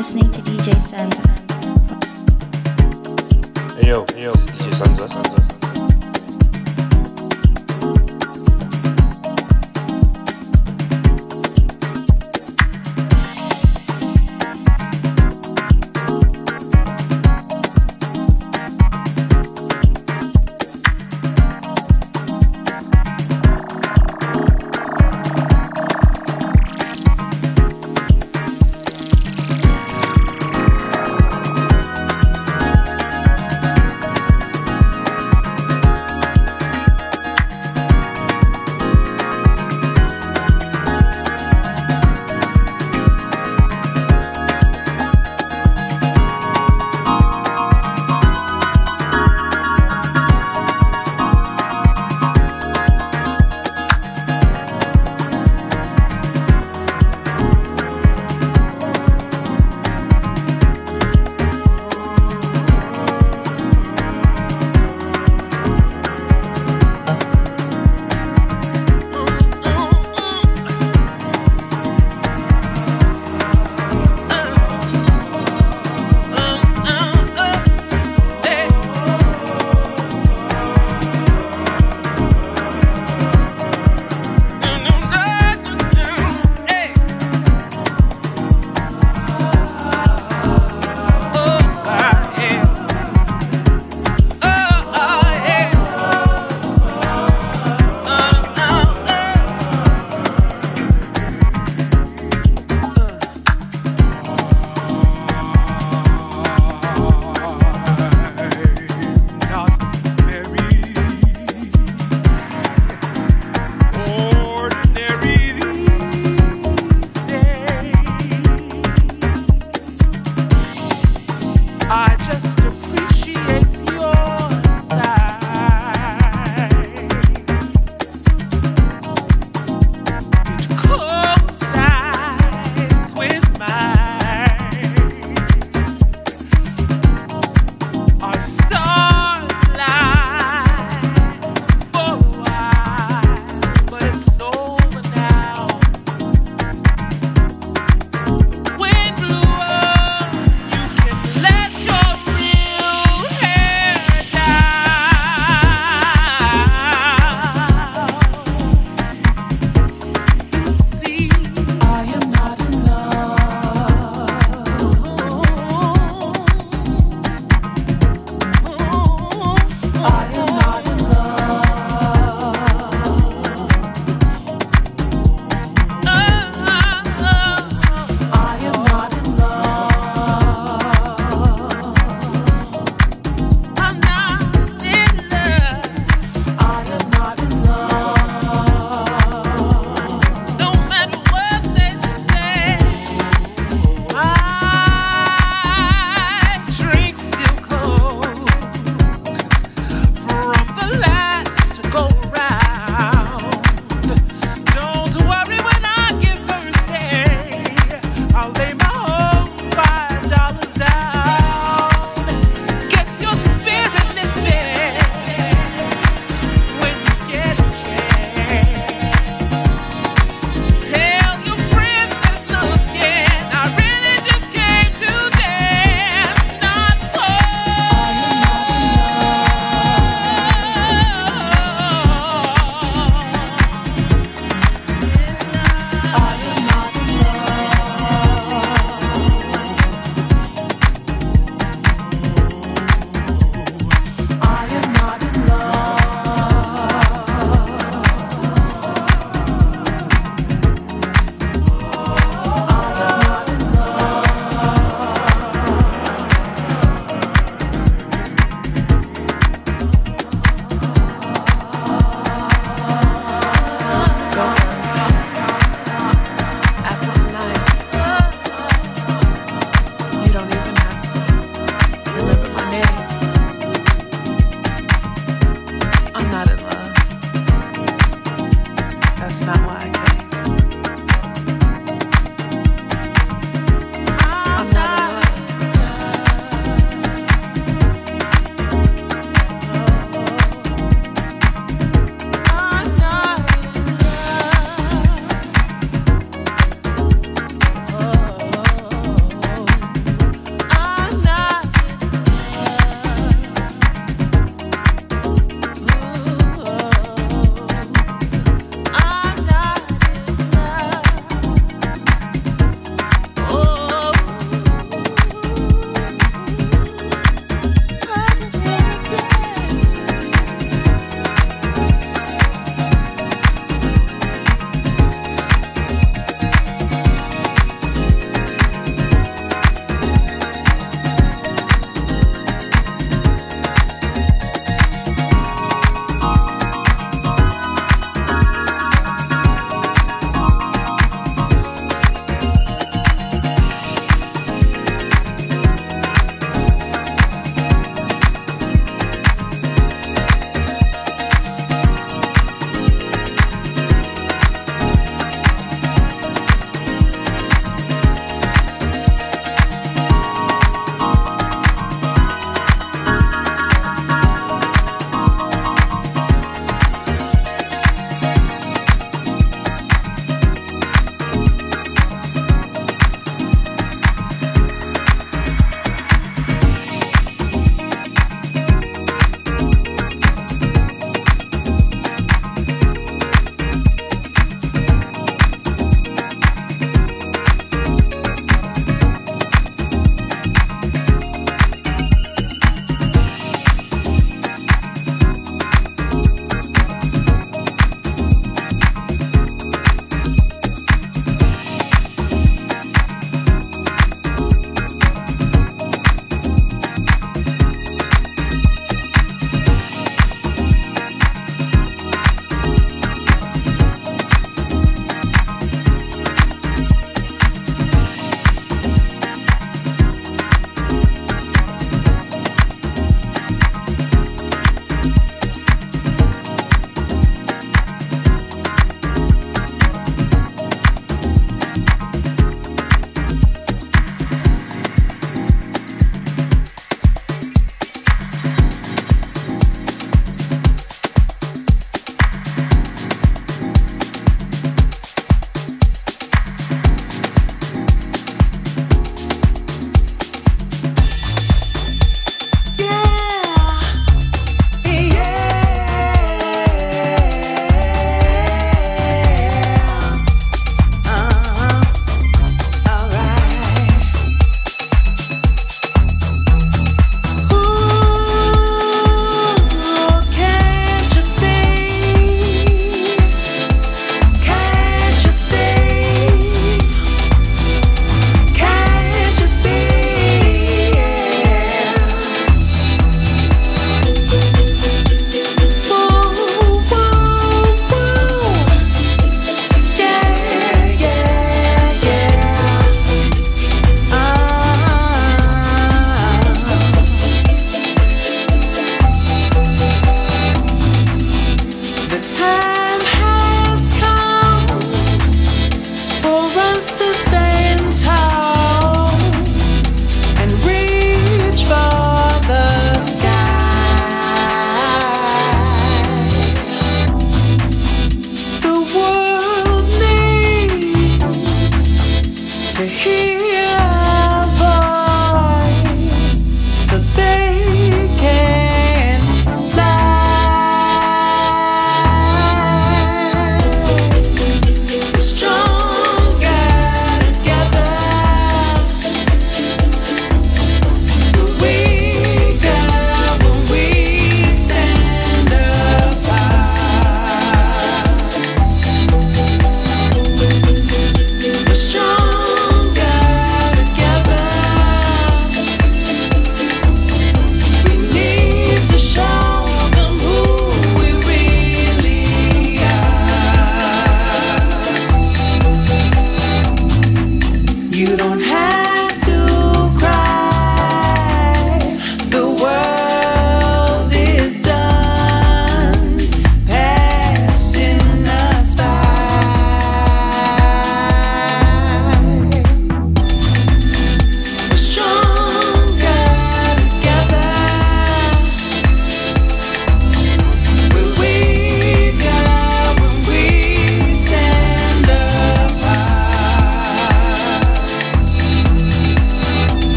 listening to DJ Sansa. Hey yo, hey yo, DJ Sansa, Sansa.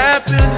happen